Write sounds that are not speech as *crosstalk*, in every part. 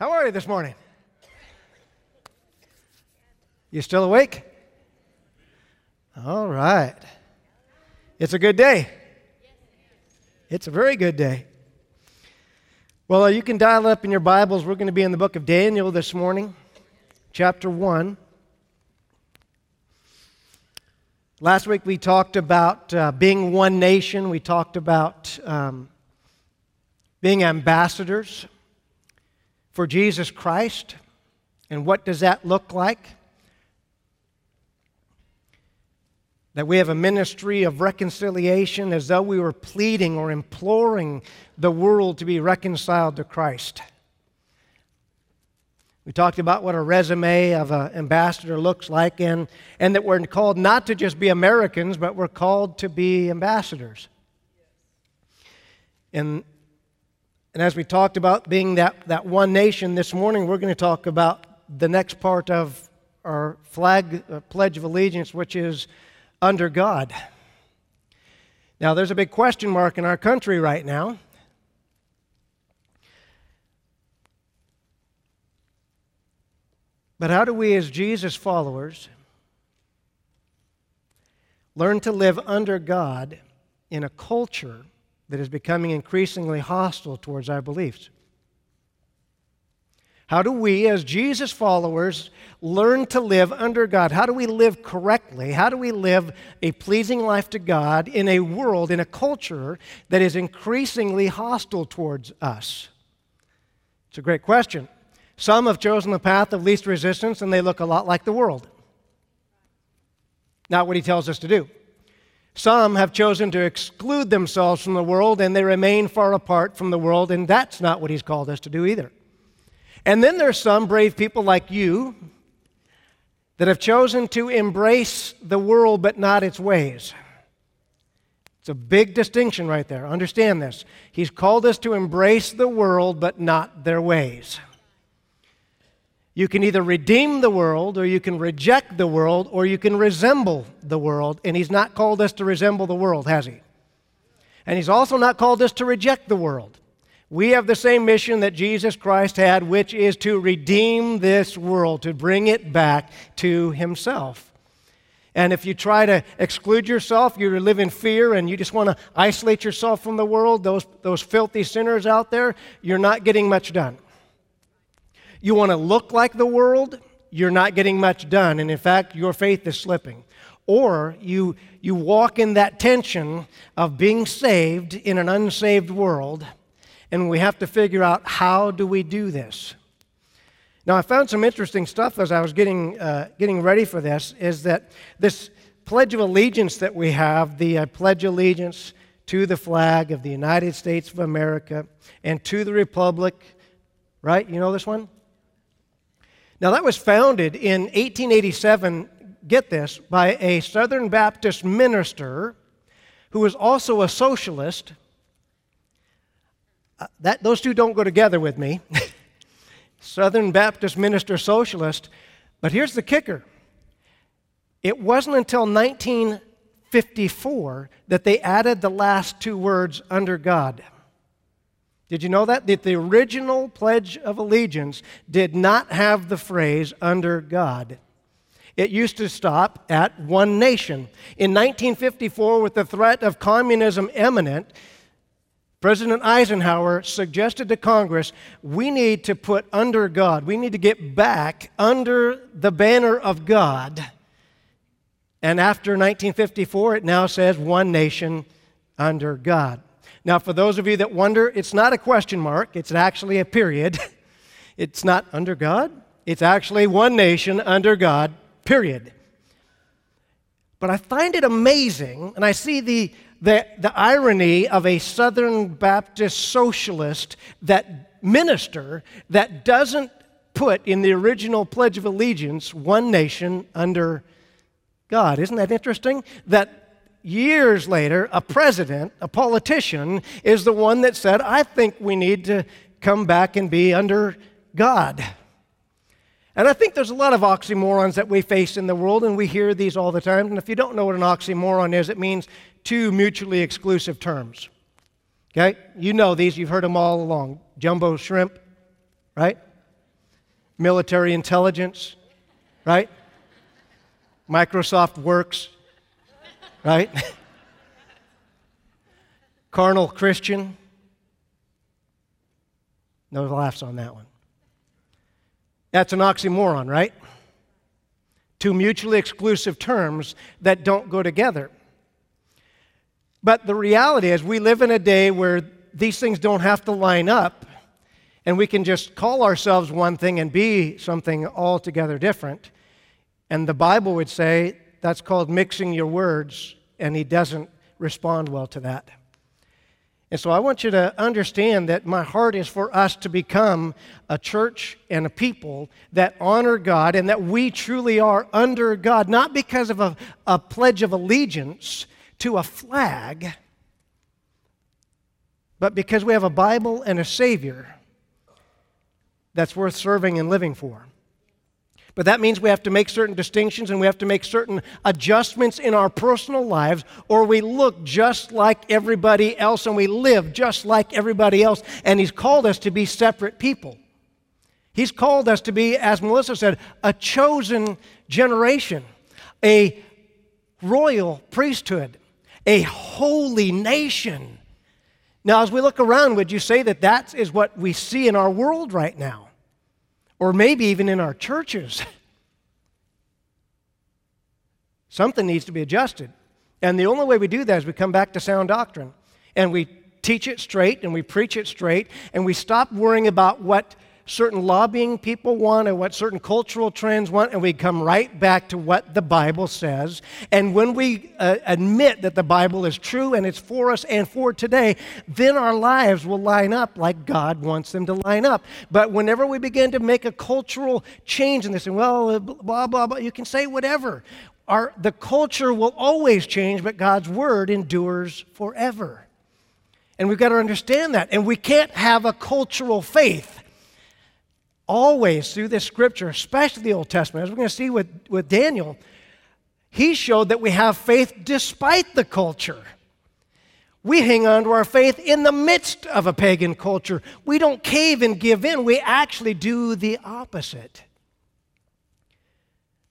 How are you this morning? You still awake? All right. It's a good day. It's a very good day. Well, uh, you can dial up in your Bibles. We're going to be in the book of Daniel this morning, chapter 1. Last week we talked about uh, being one nation. We talked about um, being ambassadors for Jesus Christ. And what does that look like? That we have a ministry of reconciliation as though we were pleading or imploring the world to be reconciled to Christ. We talked about what a resume of an ambassador looks like, and, and that we're called not to just be Americans, but we're called to be ambassadors. And and as we talked about being that, that one nation this morning, we're going to talk about the next part of our flag, uh, Pledge of Allegiance, which is under God. Now, there's a big question mark in our country right now. But how do we, as Jesus followers, learn to live under God in a culture that is becoming increasingly hostile towards our beliefs. How do we, as Jesus followers, learn to live under God? How do we live correctly? How do we live a pleasing life to God in a world, in a culture that is increasingly hostile towards us? It's a great question. Some have chosen the path of least resistance and they look a lot like the world. Not what he tells us to do. Some have chosen to exclude themselves from the world and they remain far apart from the world, and that's not what He's called us to do either. And then there's some brave people like you that have chosen to embrace the world but not its ways. It's a big distinction right there. Understand this. He's called us to embrace the world but not their ways. You can either redeem the world, or you can reject the world, or you can resemble the world. And He's not called us to resemble the world, has He? And He's also not called us to reject the world. We have the same mission that Jesus Christ had, which is to redeem this world, to bring it back to Himself. And if you try to exclude yourself, you live in fear and you just want to isolate yourself from the world, those, those filthy sinners out there, you're not getting much done. You want to look like the world, you're not getting much done. And in fact, your faith is slipping. Or you, you walk in that tension of being saved in an unsaved world, and we have to figure out how do we do this. Now, I found some interesting stuff as I was getting, uh, getting ready for this, is that this Pledge of Allegiance that we have, the uh, Pledge Allegiance to the flag of the United States of America and to the Republic, right? You know this one? Now, that was founded in 1887, get this, by a Southern Baptist minister who was also a socialist. Uh, that, those two don't go together with me. *laughs* Southern Baptist minister socialist. But here's the kicker it wasn't until 1954 that they added the last two words under God. Did you know that? That the original Pledge of Allegiance did not have the phrase under God. It used to stop at one nation. In 1954, with the threat of communism imminent, President Eisenhower suggested to Congress we need to put under God, we need to get back under the banner of God. And after 1954, it now says one nation under God. Now, for those of you that wonder, it's not a question mark, it's actually a period. *laughs* it's not under God, it's actually one nation under God, period. But I find it amazing, and I see the, the, the irony of a Southern Baptist socialist that minister that doesn't put in the original Pledge of Allegiance one nation under God. Isn't that interesting? That years later, a president, a politician, is the one that said, I think we need to come back and be under God. And I think there's a lot of oxymorons that we face in the world, and we hear these all the time. And if you don't know what an oxymoron is, it means two mutually exclusive terms. Okay? You know these, you've heard them all along. Jumbo shrimp, right? military intelligence, right? Microsoft works, right? Carnal Christian. No laughs on that one. That's an oxymoron, right? Two mutually exclusive terms that don't go together. But the reality is, we live in a day where these things don't have to line up, and we can just call ourselves one thing and be something altogether different. And the Bible would say that's called mixing your words, and He doesn't respond well to that. And so I want you to understand that my heart is for us to become a church and a people that honor God and that we truly are under God, not because of a, a pledge of allegiance to a flag, but because we have a Bible and a Savior that's worth serving and living for. But that means we have to make certain distinctions and we have to make certain adjustments in our personal lives, or we look just like everybody else and we live just like everybody else. And He's called us to be separate people. He's called us to be, as Melissa said, a chosen generation, a royal priesthood, a holy nation. Now, as we look around, would you say that that is what we see in our world right now? Or maybe even in our churches. *laughs* Something needs to be adjusted. And the only way we do that is we come back to sound doctrine and we teach it straight and we preach it straight and we stop worrying about what certain lobbying people want and what certain cultural trends want, and we come right back to what the Bible says. And when we uh, admit that the Bible is true and it's for us and for today, then our lives will line up like God wants them to line up. But whenever we begin to make a cultural change in this, and well, blah, blah, blah, you can say whatever. Our, the culture will always change, but God's word endures forever. And we've got to understand that. And we can't have a cultural faith always through this scripture, especially the Old Testament, as we're going to see with, with Daniel, he showed that we have faith despite the culture. We hang on to our faith in the midst of a pagan culture. We don't cave and give in, we actually do the opposite.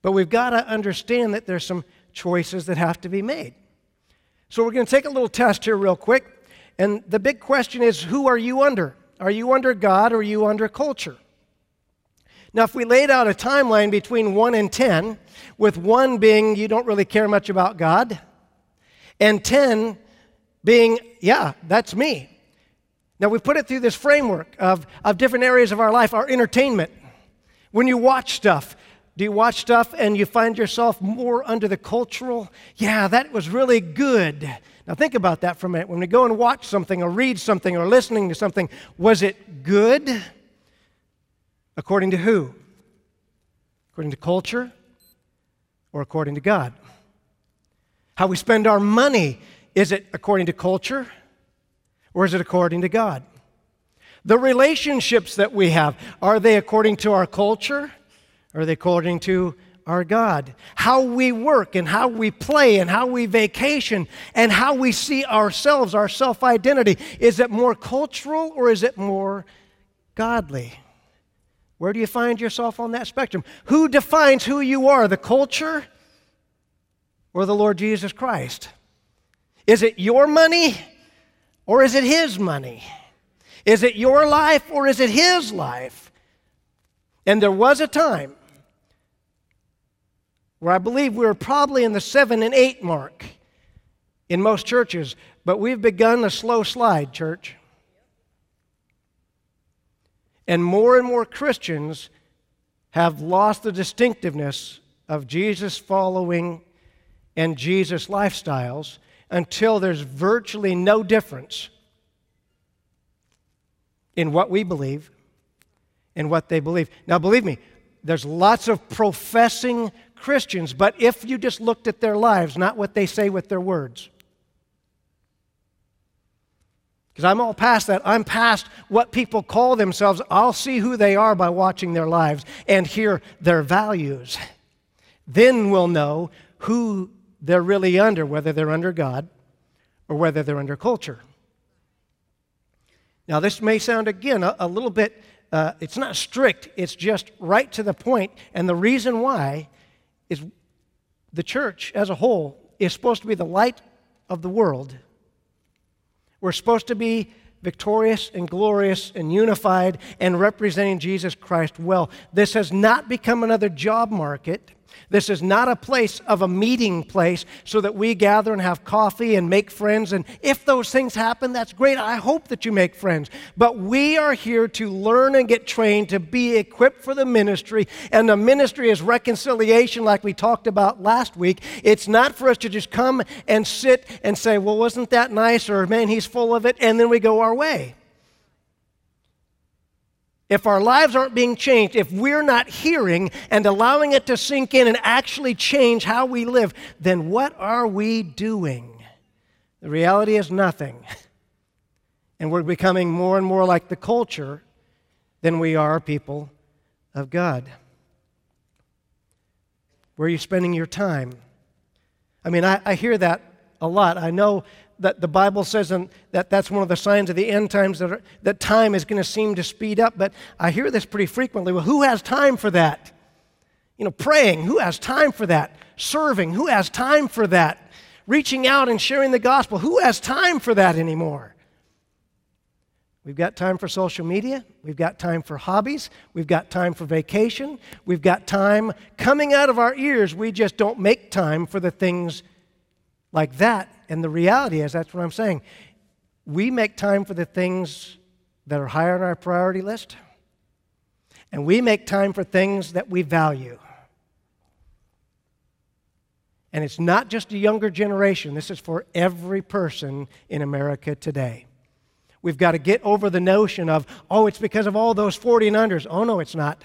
But we've got to understand that there's some choices that have to be made. So we're going to take a little test here, real quick. And the big question is who are you under? Are you under God or are you under culture? Now, if we laid out a timeline between 1 and 10, with 1 being you don't really care much about God, and 10 being, yeah, that's me. Now, we put it through this framework of, of different areas of our life, our entertainment. When you watch stuff, do you watch stuff and you find yourself more under the cultural? Yeah, that was really good. Now, think about that for a minute. When we go and watch something or read something or listening to something, was it good? According to who? According to culture or according to God? How we spend our money, is it according to culture or is it according to God? The relationships that we have, are they according to our culture or are they according to our God? How we work and how we play and how we vacation and how we see ourselves, our self identity, is it more cultural or is it more godly? Where do you find yourself on that spectrum? Who defines who you are, the culture or the Lord Jesus Christ? Is it your money or is it His money? Is it your life or is it His life? And there was a time where I believe we were probably in the seven and eight mark in most churches, but we've begun a slow slide, church. And more and more Christians have lost the distinctiveness of Jesus following and Jesus lifestyles until there's virtually no difference in what we believe and what they believe. Now, believe me, there's lots of professing Christians, but if you just looked at their lives, not what they say with their words, because I'm all past that. I'm past what people call themselves. I'll see who they are by watching their lives and hear their values. Then we'll know who they're really under, whether they're under God or whether they're under culture. Now, this may sound again a, a little bit uh, it's not strict, it's just right to the point. And the reason why is the church as a whole is supposed to be the light of the world. We're supposed to be victorious and glorious and unified and representing Jesus Christ well. This has not become another job market. This is not a place of a meeting place so that we gather and have coffee and make friends. And if those things happen, that's great. I hope that you make friends. But we are here to learn and get trained to be equipped for the ministry. And the ministry is reconciliation, like we talked about last week. It's not for us to just come and sit and say, well, wasn't that nice? Or man, he's full of it. And then we go our way if our lives aren't being changed, if we're not hearing and allowing it to sink in and actually change how we live, then what are we doing? The reality is nothing. And we're becoming more and more like the culture than we are people of God. Where are you spending your time? I mean, I, I hear that a lot. I know that the Bible says and that that's one of the signs of the end times that, are, that time is going to seem to speed up. But I hear this pretty frequently. Well, who has time for that? You know, praying, who has time for that? Serving, who has time for that? Reaching out and sharing the gospel, who has time for that anymore? We've got time for social media. We've got time for hobbies. We've got time for vacation. We've got time coming out of our ears. We just don't make time for the things like that and the reality is, that's what I'm saying. We make time for the things that are higher on our priority list, and we make time for things that we value. And it's not just a younger generation, this is for every person in America today. We've got to get over the notion of, oh, it's because of all those 40 and unders. Oh, no, it's not.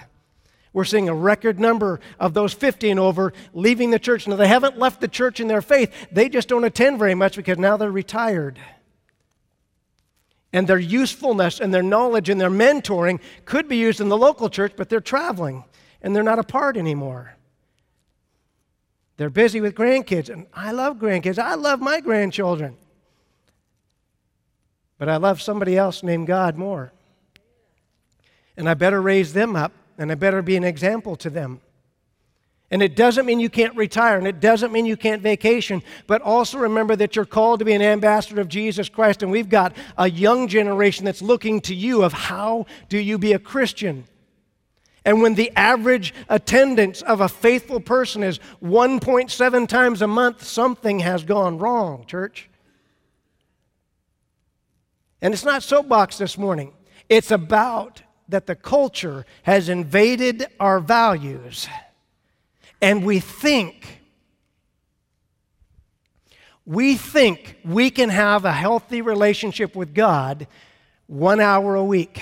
We're seeing a record number of those 50 and over leaving the church. Now, they haven't left the church in their faith, they just don't attend very much because now they're retired. And their usefulness and their knowledge and their mentoring could be used in the local church, but they're traveling and they're not a part anymore. They're busy with grandkids, and I love grandkids. I love my grandchildren. But I love somebody else named God more. And I better raise them up and I better be an example to them. And it doesn't mean you can't retire, and it doesn't mean you can't vacation, but also remember that you're called to be an ambassador of Jesus Christ, and we've got a young generation that's looking to you of how do you be a Christian? And when the average attendance of a faithful person is 1.7 times a month, something has gone wrong, church. And it's not soapbox this morning. It's about that the culture has invaded our values, and we think, we think we can have a healthy relationship with God one hour a week.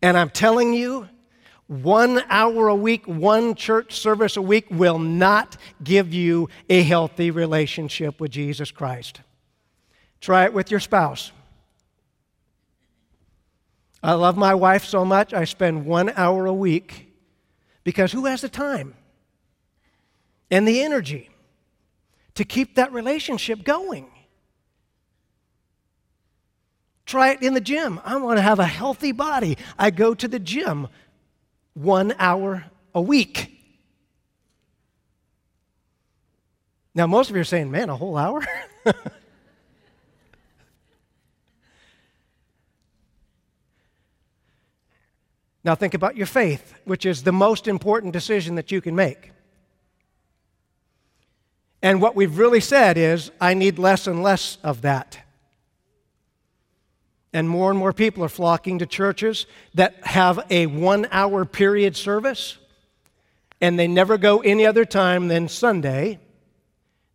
And I'm telling you, one hour a week, one church service a week will not give you a healthy relationship with Jesus Christ. Try it with your spouse. I love my wife so much, I spend one hour a week because who has the time and the energy to keep that relationship going? Try it in the gym. I want to have a healthy body. I go to the gym one hour a week. Now, most of you are saying, man, a whole hour? *laughs* Now think about your faith, which is the most important decision that you can make. And what we've really said is, I need less and less of that. And more and more people are flocking to churches that have a one hour period service, and they never go any other time than Sunday.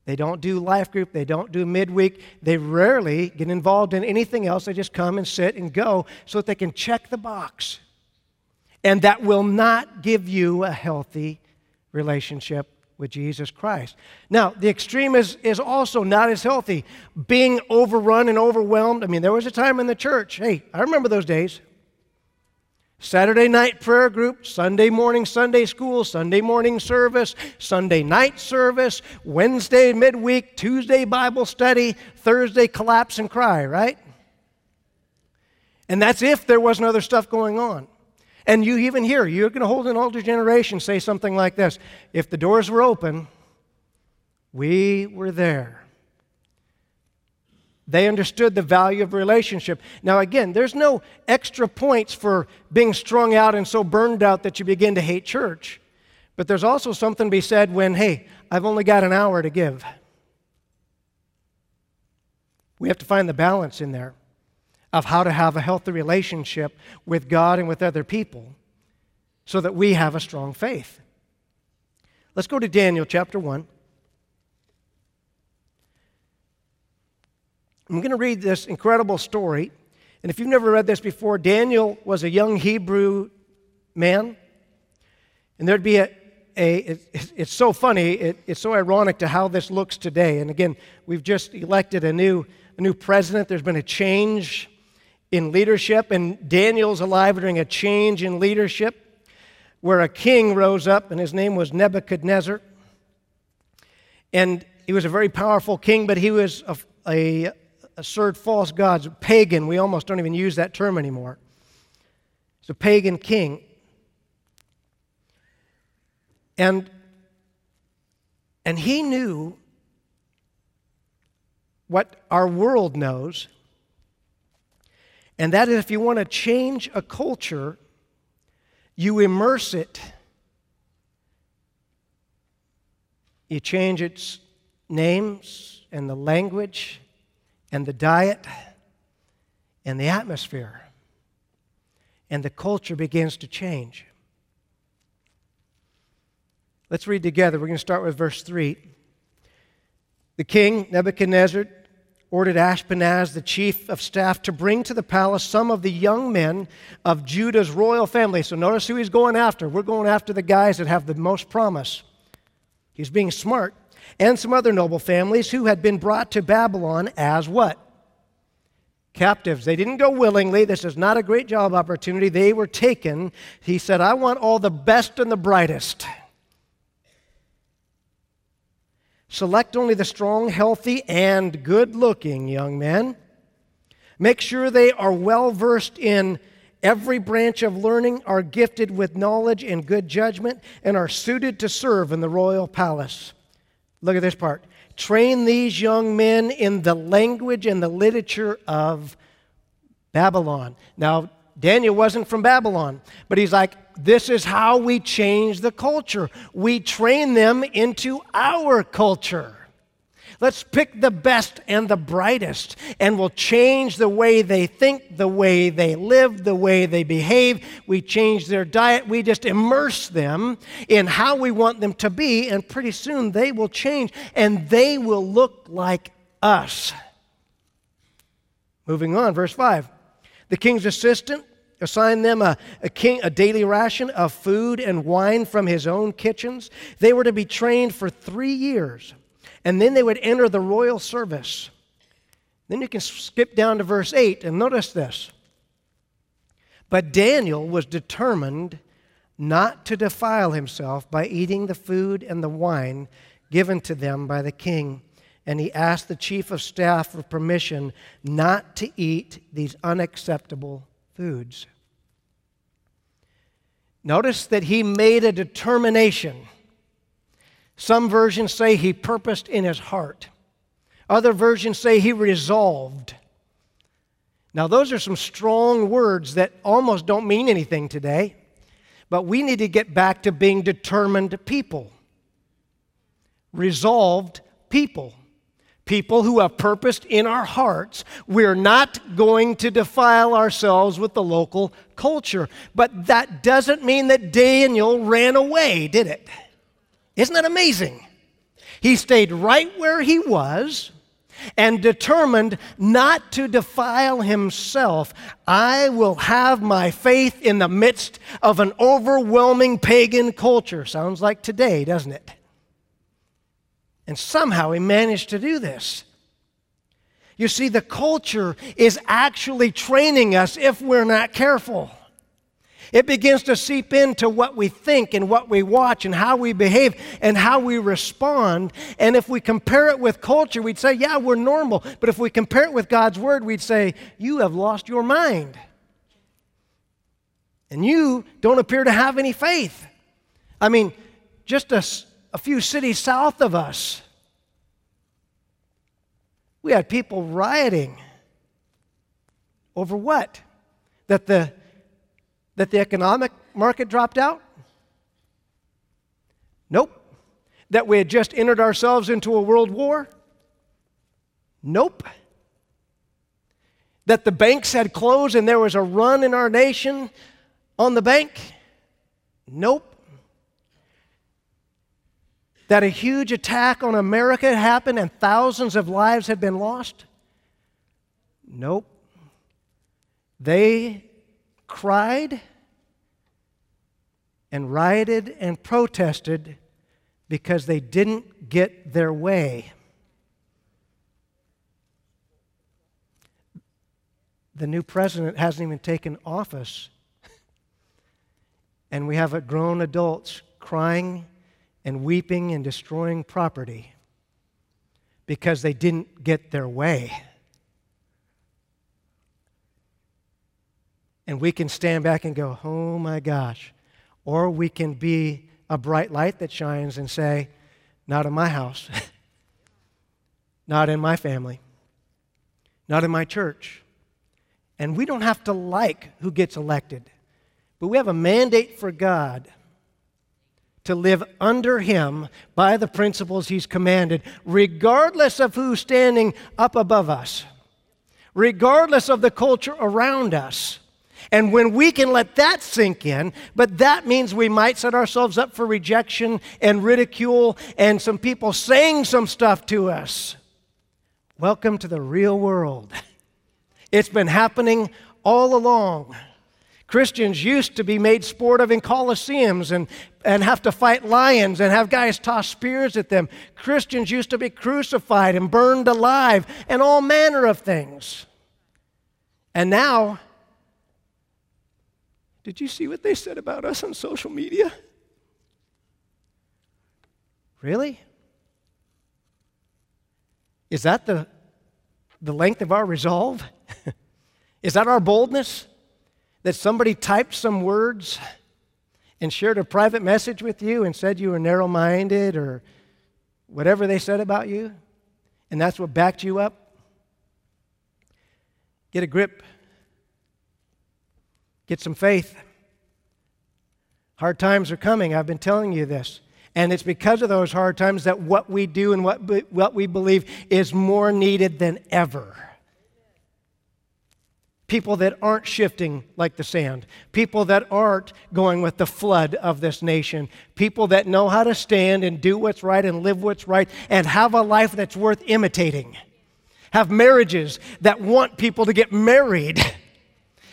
They don't do life group, they don't do midweek, they rarely get involved in anything else. They just come and sit and go so that they can check the box and that will not give you a healthy relationship with Jesus Christ. Now, the extreme is, is also not as healthy. Being overrun and overwhelmed. I mean, there was a time in the church, hey, I remember those days. Saturday night prayer group, Sunday morning Sunday school, Sunday morning service, Sunday night service, Wednesday midweek, Tuesday Bible study, Thursday collapse and cry, right? And that's if there wasn't other stuff going on. And you even hear, you're going to hold an older generation say something like this If the doors were open, we were there. They understood the value of relationship. Now, again, there's no extra points for being strung out and so burned out that you begin to hate church. But there's also something to be said when, hey, I've only got an hour to give. We have to find the balance in there of how to have a healthy relationship with God and with other people so that we have a strong faith. Let's go to Daniel chapter 1. I'm going to read this incredible story. And if you've never read this before, Daniel was a young Hebrew man. And there'd be a, a it, it's so funny, it, it's so ironic to how this looks today. And again, we've just elected a new, a new president. There's been a change in leadership, and Daniel's alive during a change in leadership where a king rose up, and his name was Nebuchadnezzar. And he was a very powerful king, but he was a, a assert false gods, pagan. We almost don't even use that term anymore. He's a pagan king. And, and he knew what our world knows, and that is if you want to change a culture, you immerse it. You change its names and the language and the diet and the atmosphere. And the culture begins to change. Let's read together. We're going to start with verse 3. The king, Nebuchadnezzar, ordered Ashpenaz, the chief of staff, to bring to the palace some of the young men of Judah's royal family. So notice who he's going after. We're going after the guys that have the most promise. He's being smart and some other noble families who had been brought to Babylon as what? Captives. They didn't go willingly. This is not a great job opportunity. They were taken. He said, I want all the best and the brightest. Select only the strong, healthy, and good looking young men. Make sure they are well versed in every branch of learning, are gifted with knowledge and good judgment, and are suited to serve in the royal palace. Look at this part. Train these young men in the language and the literature of Babylon. Now, Daniel wasn't from Babylon, but he's like, this is how we change the culture. We train them into our culture. Let's pick the best and the brightest, and we'll change the way they think, the way they live, the way they behave. We change their diet. We just immerse them in how we want them to be, and pretty soon they will change and they will look like us. Moving on, verse 5. The king's assistant assigned them a, a, king, a daily ration of food and wine from his own kitchens. They were to be trained for three years and then they would enter the royal service. Then you can skip down to verse 8 and notice this. But Daniel was determined not to defile himself by eating the food and the wine given to them by the king. And he asked the chief of staff for permission not to eat these unacceptable foods. Notice that he made a determination some versions say he purposed in his heart. Other versions say he resolved. Now, those are some strong words that almost don't mean anything today, but we need to get back to being determined people, resolved people, people who have purposed in our hearts. We're not going to defile ourselves with the local culture. But that doesn't mean that Daniel ran away, did it? Isn't that amazing? He stayed right where he was and determined not to defile himself. I will have my faith in the midst of an overwhelming pagan culture. Sounds like today, doesn't it? And somehow he managed to do this. You see, the culture is actually training us if we're not careful. It begins to seep into what we think and what we watch and how we behave and how we respond. And if we compare it with culture, we'd say, yeah, we're normal. But if we compare it with God's word, we'd say, you have lost your mind. And you don't appear to have any faith. I mean, just a, a few cities south of us, we had people rioting over what? That the, that the economic market dropped out? Nope. That we had just entered ourselves into a world war? Nope. That the banks had closed and there was a run in our nation on the bank? Nope. That a huge attack on America happened and thousands of lives had been lost? Nope. They cried and rioted and protested because they didn't get their way. The new president hasn't even taken office. And we have grown adults crying and weeping and destroying property because they didn't get their way. And we can stand back and go, oh my gosh. Or we can be a bright light that shines and say, not in my house, *laughs* not in my family, not in my church. And we don't have to like who gets elected, but we have a mandate for God to live under him by the principles he's commanded, regardless of who's standing up above us, regardless of the culture around us. And when we can let that sink in, but that means we might set ourselves up for rejection and ridicule and some people saying some stuff to us. Welcome to the real world. *laughs* It's been happening all along. Christians used to be made sport of in coliseums and, and have to fight lions and have guys toss spears at them. Christians used to be crucified and burned alive and all manner of things. And now, did you see what they said about us on social media? Really? Is that the, the length of our resolve? *laughs* Is that our boldness? That somebody typed some words and shared a private message with you and said you were narrow minded or whatever they said about you, and that's what backed you up? Get a grip, get some faith. Hard times are coming. I've been telling you this. And it's because of those hard times that what we do and what, what we believe is more needed than ever people that aren't shifting like the sand, people that aren't going with the flood of this nation, people that know how to stand and do what's right and live what's right and have a life that's worth imitating, have marriages that want people to get married. *laughs*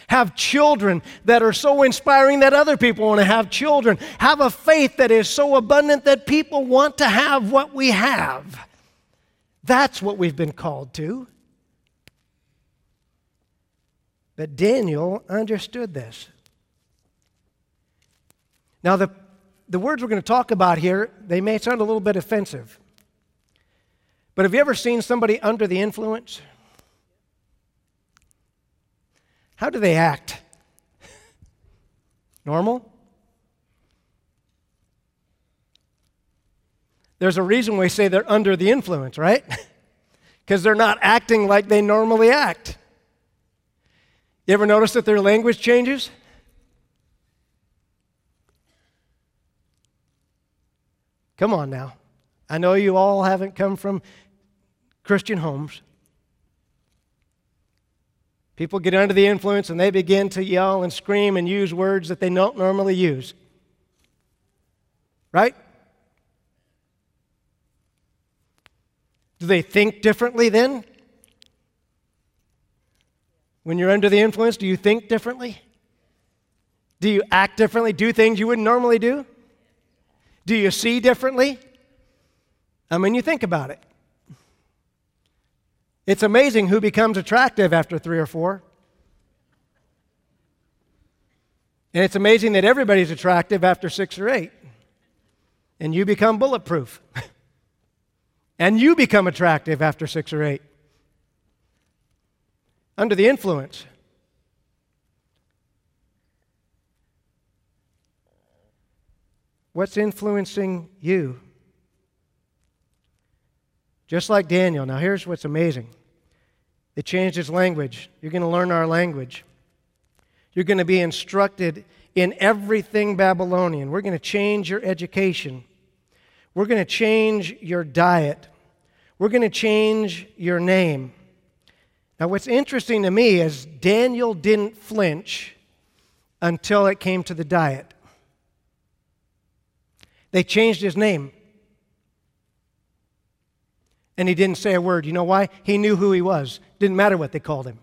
Have children that are so inspiring that other people want to have children. Have a faith that is so abundant that people want to have what we have. That's what we've been called to. But Daniel understood this. Now, the, the words we're going to talk about here, they may sound a little bit offensive. But have you ever seen somebody under the influence? How do they act? *laughs* Normal? There's a reason we say they're under the influence, right? *laughs* Because they're not acting like they normally act. You ever notice that their language changes? Come on now. I know you all haven't come from Christian homes. People get under the influence and they begin to yell and scream and use words that they don't normally use. Right? Do they think differently then? When you're under the influence, do you think differently? Do you act differently? Do things you wouldn't normally do? Do you see differently? I mean, you think about it. It's amazing who becomes attractive after three or four. And it's amazing that everybody's attractive after six or eight. And you become bulletproof. *laughs* and you become attractive after six or eight under the influence. What's influencing you? Just like Daniel. Now, here's what's amazing it changed his language. You're going to learn our language. You're going to be instructed in everything Babylonian. We're going to change your education. We're going to change your diet. We're going to change your name. Now, what's interesting to me is Daniel didn't flinch until it came to the diet. They changed his name. And he didn't say a word. You know why? He knew who he was. Didn't matter what they called him.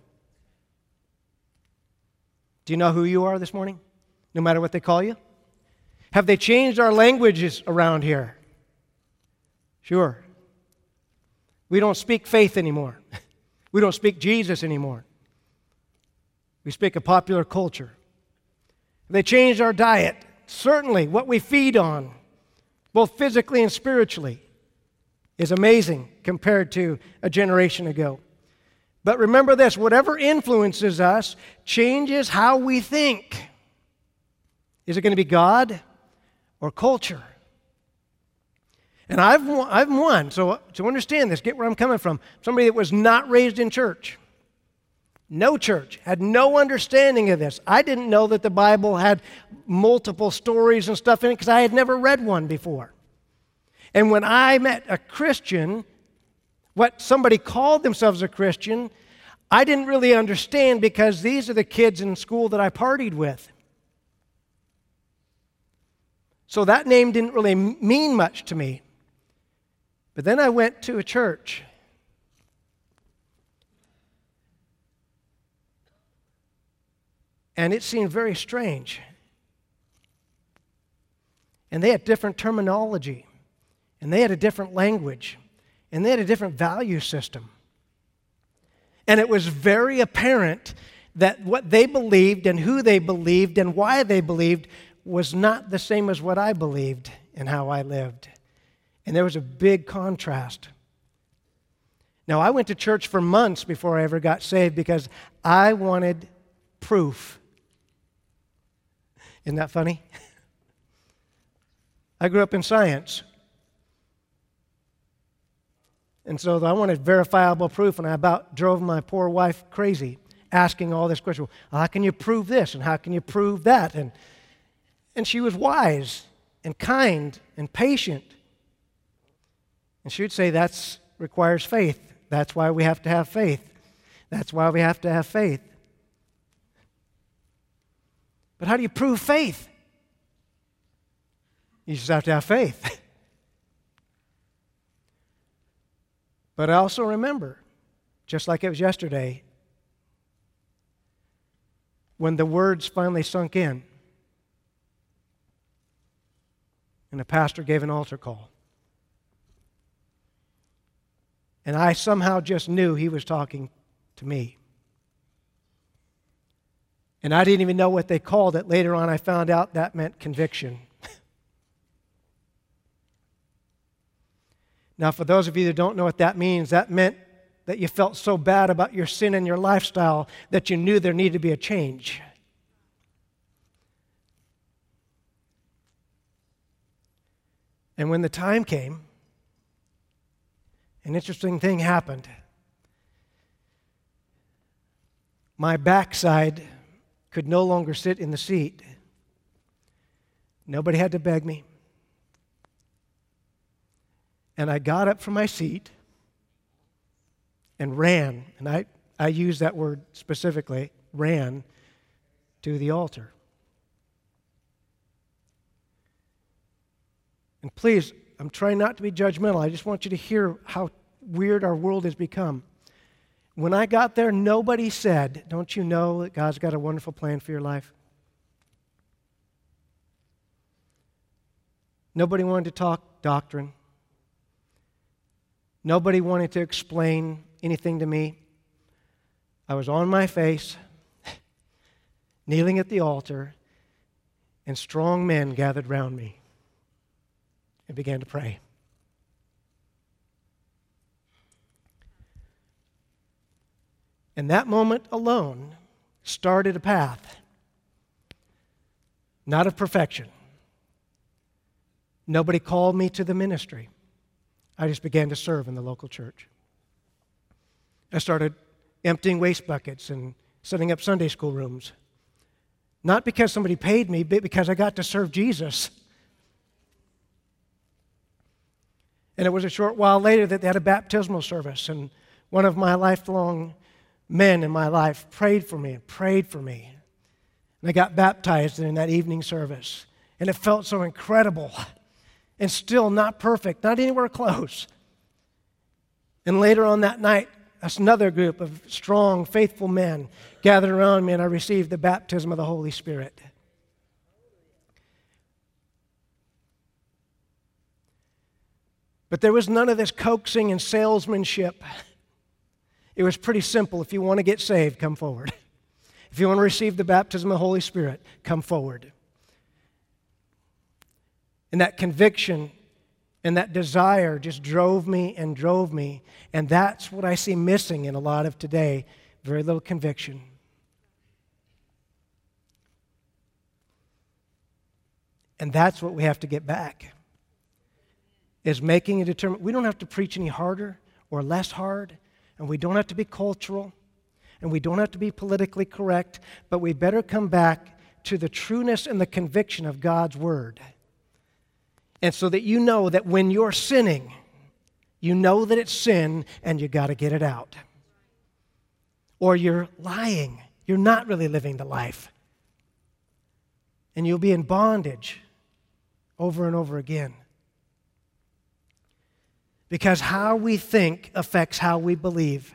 Do you know who you are this morning? No matter what they call you? Have they changed our languages around here? Sure. We don't speak faith anymore. *laughs* We don't speak Jesus anymore. We speak a popular culture. They changed our diet. Certainly, what we feed on, both physically and spiritually, is amazing compared to a generation ago. But remember this whatever influences us changes how we think. Is it going to be God or culture? And I've, I've won. So to understand this, get where I'm coming from. Somebody that was not raised in church, no church, had no understanding of this. I didn't know that the Bible had multiple stories and stuff in it because I had never read one before. And when I met a Christian, what somebody called themselves a Christian, I didn't really understand because these are the kids in school that I partied with. So that name didn't really mean much to me. But then I went to a church. And it seemed very strange. And they had different terminology, and they had a different language, and they had a different value system. And it was very apparent that what they believed and who they believed and why they believed was not the same as what I believed and how I lived. And there was a big contrast. Now, I went to church for months before I ever got saved because I wanted proof. Isn't that funny? *laughs* I grew up in science. And so I wanted verifiable proof, and I about drove my poor wife crazy asking all this question how can you prove this and how can you prove that and, and she was wise and kind and patient and she would say that requires faith. That's why we have to have faith. That's why we have to have faith. But how do you prove faith? You just have to have faith. *laughs* but I also remember, just like it was yesterday, when the words finally sunk in and the pastor gave an altar call. And I somehow just knew he was talking to me. And I didn't even know what they called it. Later on, I found out that meant conviction. *laughs* now, for those of you that don't know what that means, that meant that you felt so bad about your sin and your lifestyle that you knew there needed to be a change. And when the time came, an interesting thing happened. My backside could no longer sit in the seat. Nobody had to beg me. And I got up from my seat and ran. And I, I use that word specifically ran to the altar. And please, I'm trying not to be judgmental. I just want you to hear how weird our world has become. When I got there, nobody said, Don't you know that God's got a wonderful plan for your life? Nobody wanted to talk doctrine. Nobody wanted to explain anything to me. I was on my face, *laughs* kneeling at the altar, and strong men gathered round me and began to pray. And that moment alone started a path, not of perfection, Nobody called me to the ministry. I just began to serve in the local church. I started emptying waste buckets and setting up Sunday school rooms. Not because somebody paid me, but because I got to serve Jesus. And it was a short while later that they had a baptismal service, and one of my lifelong men in my life prayed for me and prayed for me. And I got baptized in that evening service, and it felt so incredible and still not perfect, not anywhere close. And later on that night, another group of strong, faithful men gathered around me, and I received the baptism of the Holy Spirit. But there was none of this coaxing and salesmanship. It was pretty simple. If you want to get saved, come forward. If you want to receive the baptism of the Holy Spirit, come forward. And that conviction and that desire just drove me and drove me. And that's what I see missing in a lot of today very little conviction. And that's what we have to get back. Is making a determination. We don't have to preach any harder or less hard, and we don't have to be cultural, and we don't have to be politically correct, but we better come back to the trueness and the conviction of God's Word. And so that you know that when you're sinning, you know that it's sin and you got to get it out. Or you're lying. You're not really living the life. And you'll be in bondage over and over again. Because how we think affects how we believe.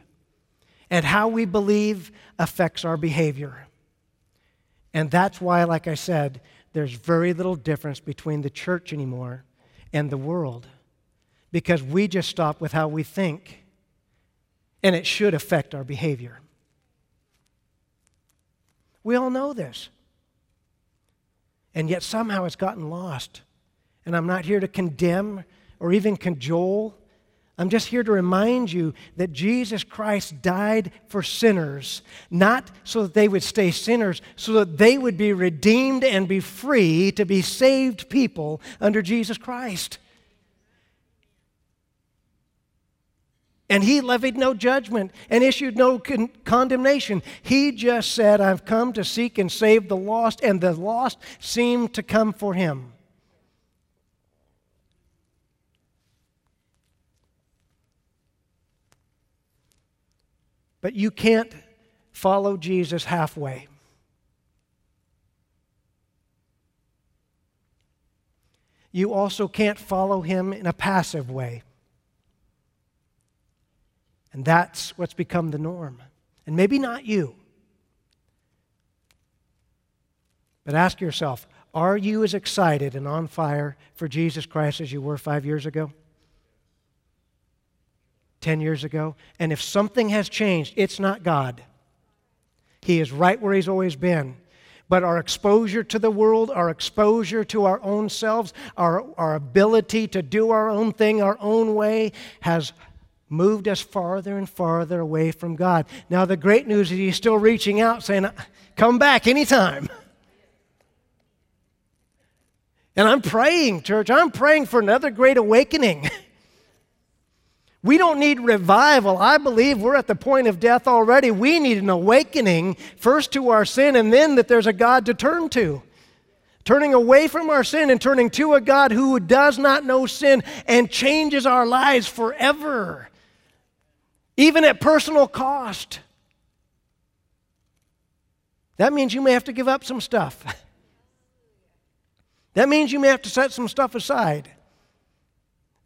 And how we believe affects our behavior. And that's why, like I said, there's very little difference between the church anymore and the world because we just stop with how we think, and it should affect our behavior. We all know this. And yet somehow it's gotten lost. And I'm not here to condemn or even cajole I'm just here to remind you that Jesus Christ died for sinners, not so that they would stay sinners, so that they would be redeemed and be free to be saved people under Jesus Christ. And he levied no judgment and issued no con- condemnation. He just said, I've come to seek and save the lost, and the lost seemed to come for him. But you can't follow Jesus halfway. You also can't follow him in a passive way. And that's what's become the norm. And maybe not you. But ask yourself are you as excited and on fire for Jesus Christ as you were five years ago? 10 years ago. And if something has changed, it's not God. He is right where He's always been. But our exposure to the world, our exposure to our own selves, our, our ability to do our own thing our own way has moved us farther and farther away from God. Now, the great news is He's still reaching out saying, Come back anytime. *laughs* And I'm praying, church, I'm praying for another great awakening. *laughs* We don't need revival. I believe we're at the point of death already. We need an awakening, first to our sin, and then that there's a God to turn to. Turning away from our sin and turning to a God who does not know sin and changes our lives forever, even at personal cost. That means you may have to give up some stuff. *laughs* That means you may have to set some stuff aside.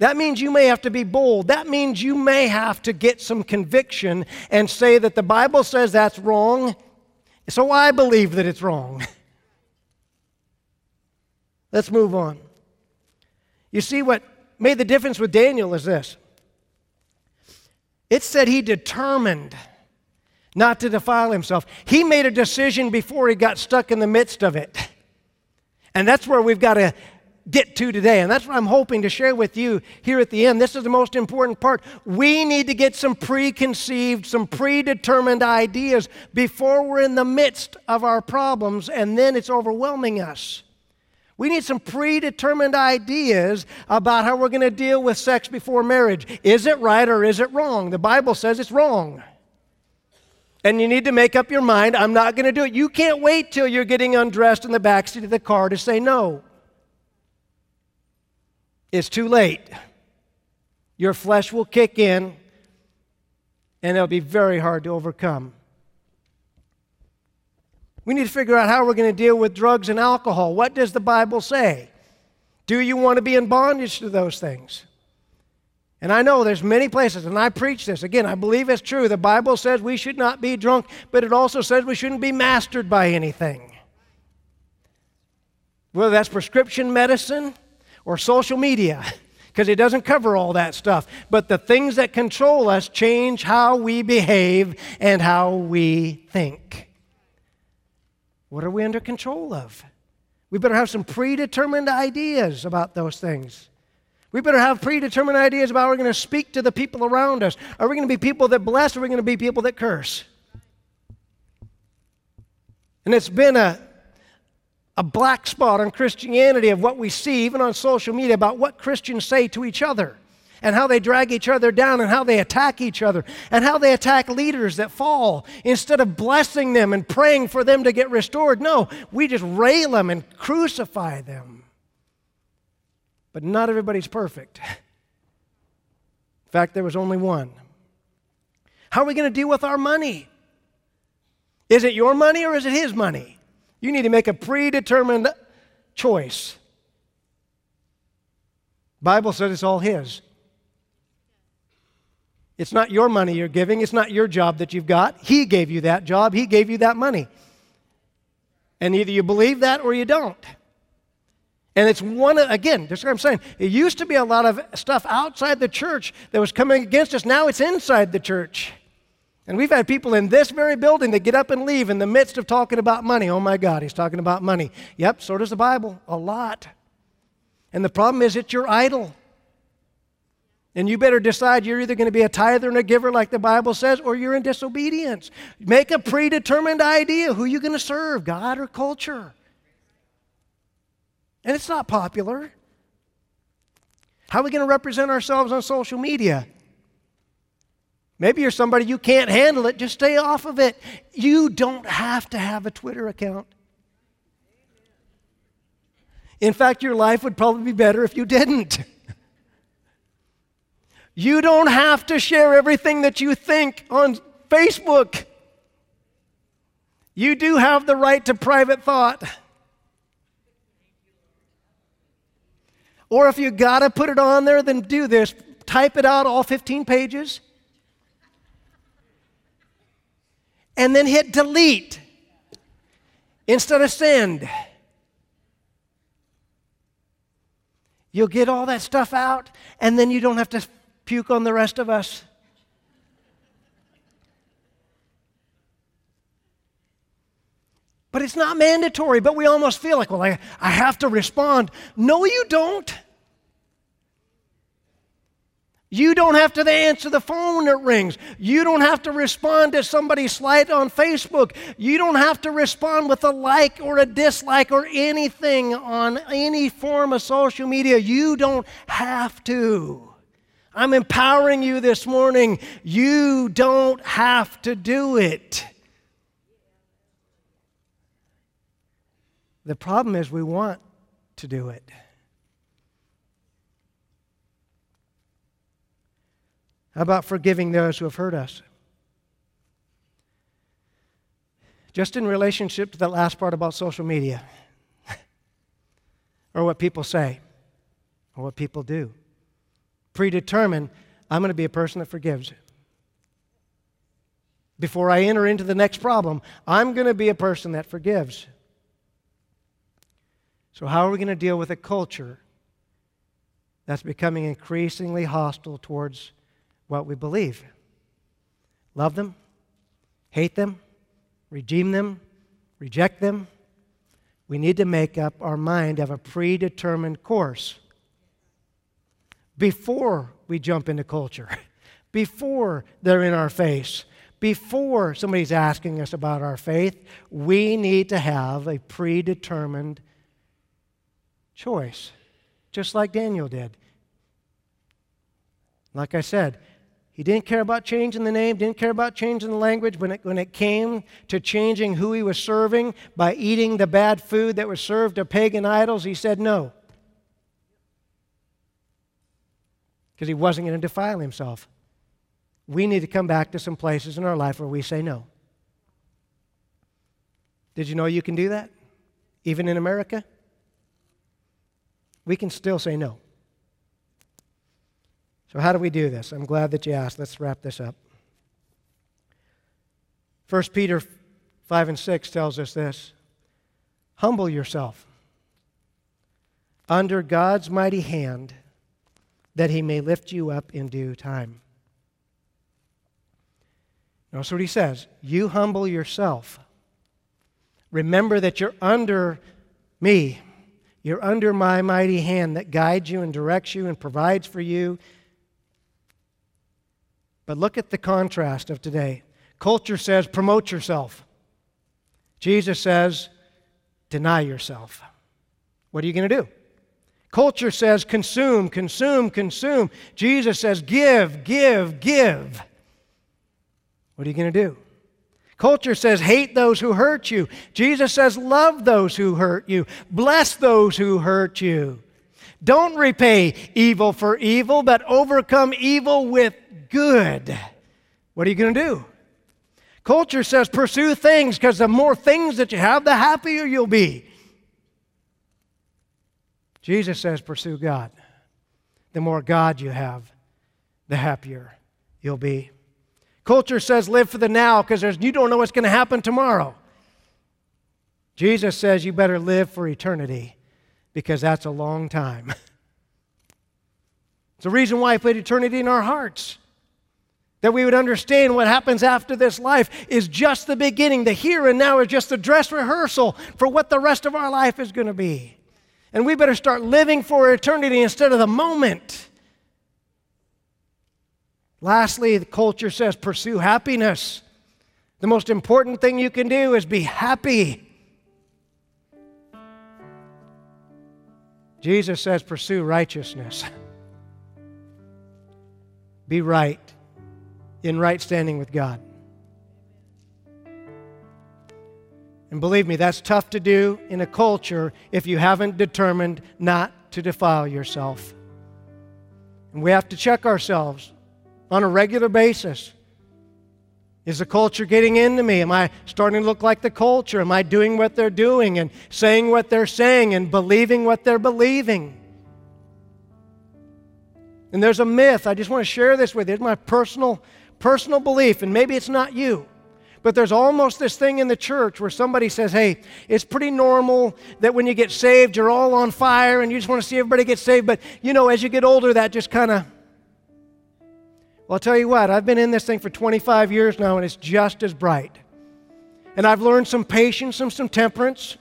That means you may have to be bold. That means you may have to get some conviction and say that the Bible says that's wrong, so I believe that it's wrong. *laughs* Let's move on. You see, what made the difference with Daniel is this it said he determined not to defile himself. He made a decision before he got stuck in the midst of it. And that's where we've got to get to today. And that's what I'm hoping to share with you here at the end. This is the most important part. We need to get some preconceived, some predetermined ideas before we're in the midst of our problems, and then it's overwhelming us. We need some predetermined ideas about how we're going to deal with sex before marriage. Is it right or is it wrong? The Bible says it's wrong. And you need to make up your mind I'm not going to do it. You can't wait till you're getting undressed in the backseat of the car to say no. It's too late. Your flesh will kick in, and it'll be very hard to overcome. We need to figure out how we're going to deal with drugs and alcohol. What does the Bible say? Do you want to be in bondage to those things? And I know there's many places, and I preach this. Again, I believe it's true. The Bible says we should not be drunk, but it also says we shouldn't be mastered by anything. Whether that's prescription medicine or social media, *laughs* because it doesn't cover all that stuff. But the things that control us change how we behave and how we think. What are we under control of? We better have some predetermined ideas about those things. We better have predetermined ideas about how we're going to speak to the people around us. Are we going to be people that bless or are we going to be people that curse? And it's been a, a black spot on Christianity of what we see, even on social media, about what Christians say to each other and how they drag each other down and how they attack each other and how they attack leaders that fall. Instead of blessing them and praying for them to get restored, no, we just rail them and crucify them. But not everybody's perfect. In fact, there was only one. How are we going to deal with our money? Is it your money or is it his money? You need to make a predetermined choice. Bible says it's all his. It's not your money you're giving, it's not your job that you've got. He gave you that job, He gave you that money. And either you believe that or you don't. And it's one, again, that's what I'm saying. It used to be a lot of stuff outside the church that was coming against us. Now it's inside the church. And we've had people in this very building that get up and leave in the midst of talking about money. Oh my God, he's talking about money. Yep, so does the Bible, a lot. And the problem is, it's your idol. And you better decide you're either going to be a tither and a giver, like the Bible says, or you're in disobedience. Make a predetermined idea who you're going to serve, God or culture. And it's not popular. How are we going to represent ourselves on social media? Maybe you're somebody you can't handle it, just stay off of it. You don't have to have a Twitter account. In fact, your life would probably be better if you didn't. *laughs* You don't have to share everything that you think on Facebook. You do have the right to private thought. Or if you got to put it on there, then do this. Type it out, all 15 pages, and then hit delete instead of send. You'll get all that stuff out, and then you don't have to puke on the rest of us? But it's not mandatory, but we almost feel like, well, I, I have to respond. No, you don't. You don't have to answer the phone it rings. You don't have to respond to somebody's slight on Facebook. You don't have to respond with a like or a dislike or anything on any form of social media. You don't have to. I'm empowering you this morning. You don't have to do it. The problem is we want to do it. How about forgiving those who have hurt us? Just in relationship to that last part about social media, *laughs* or what people say, or what people do predetermined, I'm going to be a person that forgives. Before I enter into the next problem, I'm going to be a person that forgives. So, how are we going to deal with a culture that's becoming increasingly hostile towards what we believe? Love them, hate them, redeem them, reject them. We need to make up our mind, of a predetermined course before we jump into culture, *laughs* before they're in our face, before somebody's asking us about our faith, we need to have a predetermined choice, just like Daniel did. Like I said, he didn't care about changing the name, didn't care about changing the language. When it, when it came to changing who he was serving by eating the bad food that was served to pagan idols, he said no. Because he wasn't going to defile himself. We need to come back to some places in our life where we say no. Did you know you can do that? Even in America? We can still say no. So, how do we do this? I'm glad that you asked. Let's wrap this up. 1 Peter 5 and 6 tells us this Humble yourself under God's mighty hand that he may lift you up in due time. Notice what he says You humble yourself. Remember that you're under me. You're under my mighty hand that guides you and directs you and provides for you but look at the contrast of today. Culture says, promote yourself. Jesus says, deny yourself. What are you going to do? Culture says, consume, consume, consume. Jesus says, give, give, give. What are you going to do? Culture says, hate those who hurt you. Jesus says, love those who hurt you. Bless those who hurt you. Don't repay evil for evil, but overcome evil with good. What are you going to do? Culture says pursue things because the more things that you have, the happier you'll be. Jesus says pursue God. The more God you have, the happier you'll be. Culture says live for the now because you don't know what's going to happen tomorrow. Jesus says you better live for eternity because that's a long time. *laughs* it's the reason why He put eternity in our hearts. That we would understand what happens after this life is just the beginning. The here and now is just a dress rehearsal for what the rest of our life is going to be. And we better start living for eternity instead of the moment. Lastly, the culture says pursue happiness. The most important thing you can do is be happy. Jesus says, pursue righteousness. Be right, in right standing with God. And believe me, that's tough to do in a culture if you haven't determined not to defile yourself. And we have to check ourselves on a regular basis. Is the culture getting into me? Am I starting to look like the culture? Am I doing what they're doing and saying what they're saying and believing what they're believing? And there's a myth. I just want to share this with you. It's my personal, personal belief, and maybe it's not you. But there's almost this thing in the church where somebody says, hey, it's pretty normal that when you get saved, you're all on fire and you just want to see everybody get saved. But, you know, as you get older, that just kind of well, I'll tell you what, I've been in this thing for 25 years now, and it's just as bright. And I've learned some patience and some temperance.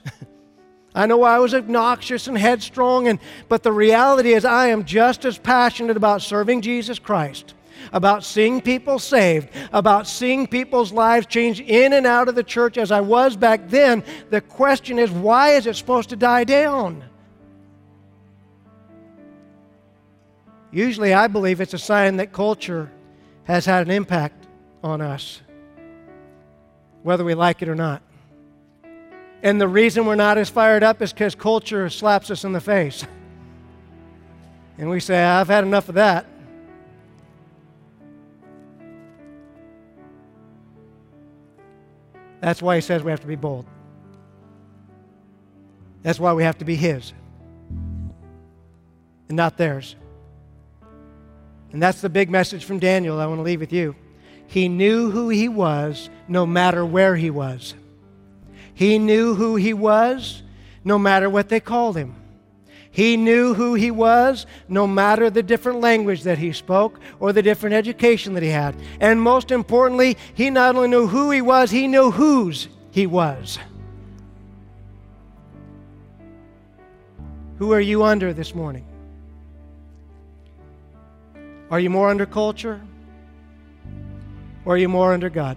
*laughs* I know I was obnoxious and headstrong, and, but the reality is, I am just as passionate about serving Jesus Christ, about seeing people saved, about seeing people's lives change in and out of the church as I was back then. The question is, why is it supposed to die down? Usually, I believe it's a sign that culture has had an impact on us, whether we like it or not. And the reason we're not as fired up is because culture slaps us in the face. And we say, I've had enough of that. That's why he says we have to be bold. That's why we have to be his and not theirs. And that's the big message from Daniel I want to leave with you. He knew who he was no matter where he was. He knew who he was no matter what they called him. He knew who he was no matter the different language that he spoke or the different education that he had. And most importantly, he not only knew who he was, he knew whose he was. Who are you under this morning? Are you more under culture? Or are you more under God?